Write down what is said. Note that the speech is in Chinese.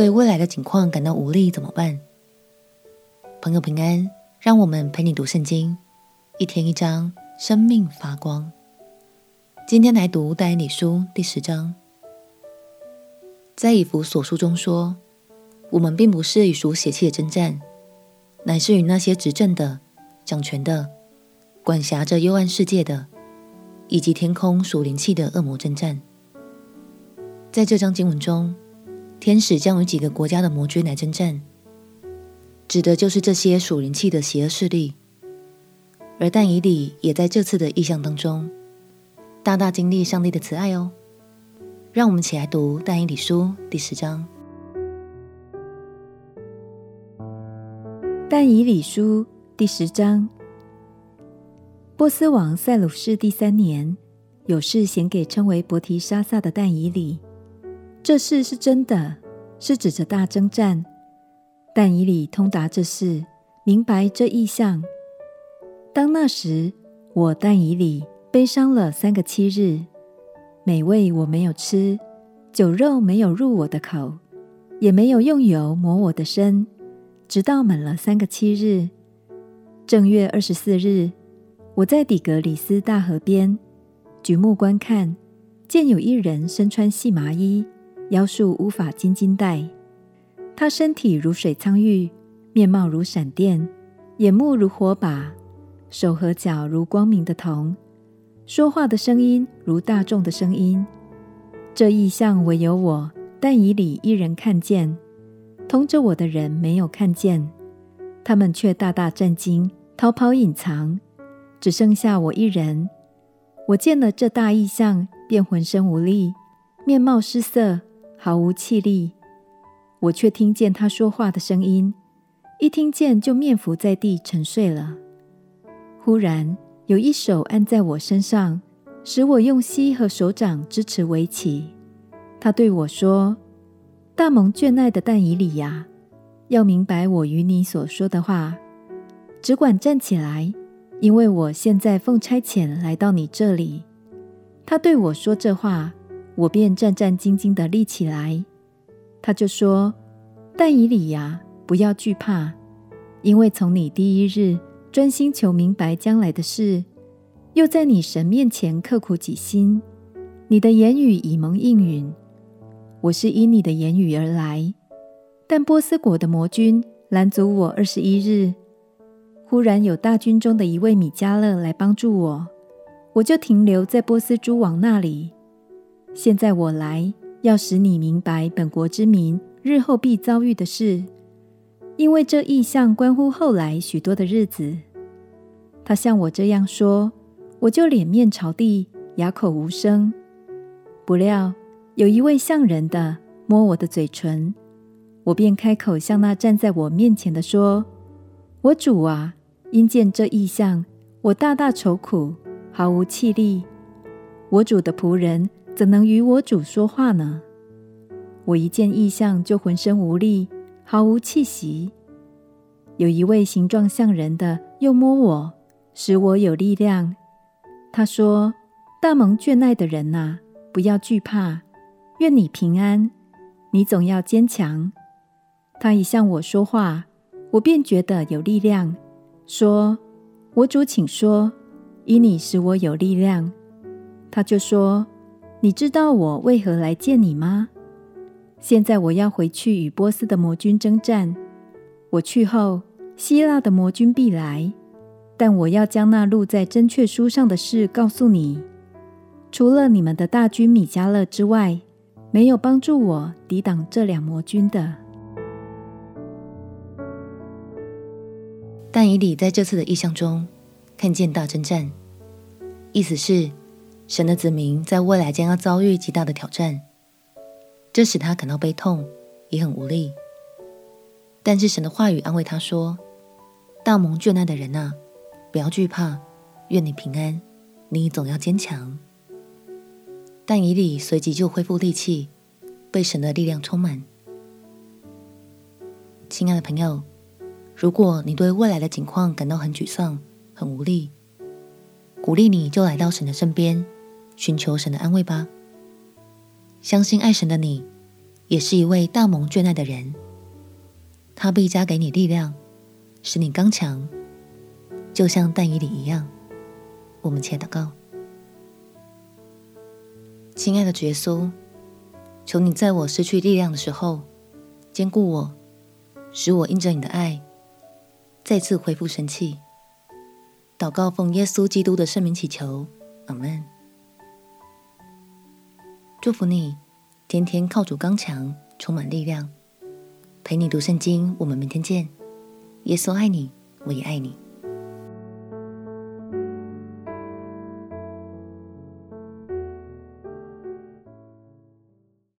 对未来的情况感到无力怎么办？朋友平安，让我们陪你读圣经，一天一章，生命发光。今天来读但以理书第十章，在以弗所书中说，我们并不是与属血气的争战，乃是与那些执政的、掌权的、管辖着幽暗世界的，以及天空属灵气的恶魔争战。在这章经文中，天使将与几个国家的魔君来征战，指的就是这些属灵气的邪恶势力。而但以理也在这次的异象当中，大大经历上帝的慈爱哦。让我们起来读但以理书第十章。但以理书第十章，波斯王塞鲁士第三年，有事显给称为伯提沙撒的但以理。这事是真的，是指着大征战。但以理通达这事，明白这意象。当那时，我但以理悲伤了三个七日，美味我没有吃，酒肉没有入我的口，也没有用油抹我的身，直到满了三个七日。正月二十四日，我在底格里斯大河边举目观看，见有一人身穿细麻衣。腰束乌法金金带，他身体如水苍玉，面貌如闪电，眼目如火把，手和脚如光明的铜，说话的声音如大众的声音。这异象唯有我但以里一人看见，同着我的人没有看见，他们却大大震惊，逃跑隐藏，只剩下我一人。我见了这大异象，便浑身无力，面貌失色。毫无气力，我却听见他说话的声音，一听见就面伏在地沉睡了。忽然有一手按在我身上，使我用膝和手掌支持围起。他对我说：“大蒙眷爱的但以里呀，要明白我与你所说的话，只管站起来，因为我现在奉差遣来到你这里。”他对我说这话。我便战战兢兢地立起来，他就说：“但以理呀，不要惧怕，因为从你第一日专心求明白将来的事，又在你神面前刻苦己心，你的言语已蒙应允。我是因你的言语而来，但波斯国的魔军拦阻我二十一日，忽然有大军中的一位米迦勒来帮助我，我就停留在波斯诸王那里。”现在我来，要使你明白本国之民日后必遭遇的事，因为这异象关乎后来许多的日子。他向我这样说，我就脸面朝地，哑口无声。不料有一位像人的摸我的嘴唇，我便开口向那站在我面前的说：“我主啊，因见这异象，我大大愁苦，毫无气力。我主的仆人。”怎能与我主说话呢？我一见异象就浑身无力，毫无气息。有一位形状像人的又摸我，使我有力量。他说：“大蒙眷爱的人哪，不要惧怕，愿你平安，你总要坚强。”他一向我说话，我便觉得有力量，说：“我主，请说，因你使我有力量。”他就说。你知道我为何来见你吗？现在我要回去与波斯的魔军征战。我去后，希腊的魔军必来，但我要将那录在真确书上的事告诉你。除了你们的大军米迦勒之外，没有帮助我抵挡这两魔军的。但以理在这次的异象中看见大征战，意思是。神的子民在未来将要遭遇极大的挑战，这使他感到悲痛，也很无力。但是神的话语安慰他说：“大蒙眷爱的人啊，不要惧怕，愿你平安，你总要坚强。”但以理随即就恢复力气，被神的力量充满。亲爱的朋友，如果你对未来的境况感到很沮丧、很无力，鼓励你就来到神的身边。寻求神的安慰吧。相信爱神的你，也是一位大蒙眷爱的人，他必加给你力量，使你刚强，就像但以理一样。我们且祷告，亲爱的耶稣，求你在我失去力量的时候，坚固我，使我因着你的爱，再次恢复神气。祷告奉耶稣基督的圣名祈求，阿门。祝福你。天天靠主刚强，充满力量，陪你读圣经。我们明天见。耶稣爱你，我也爱你。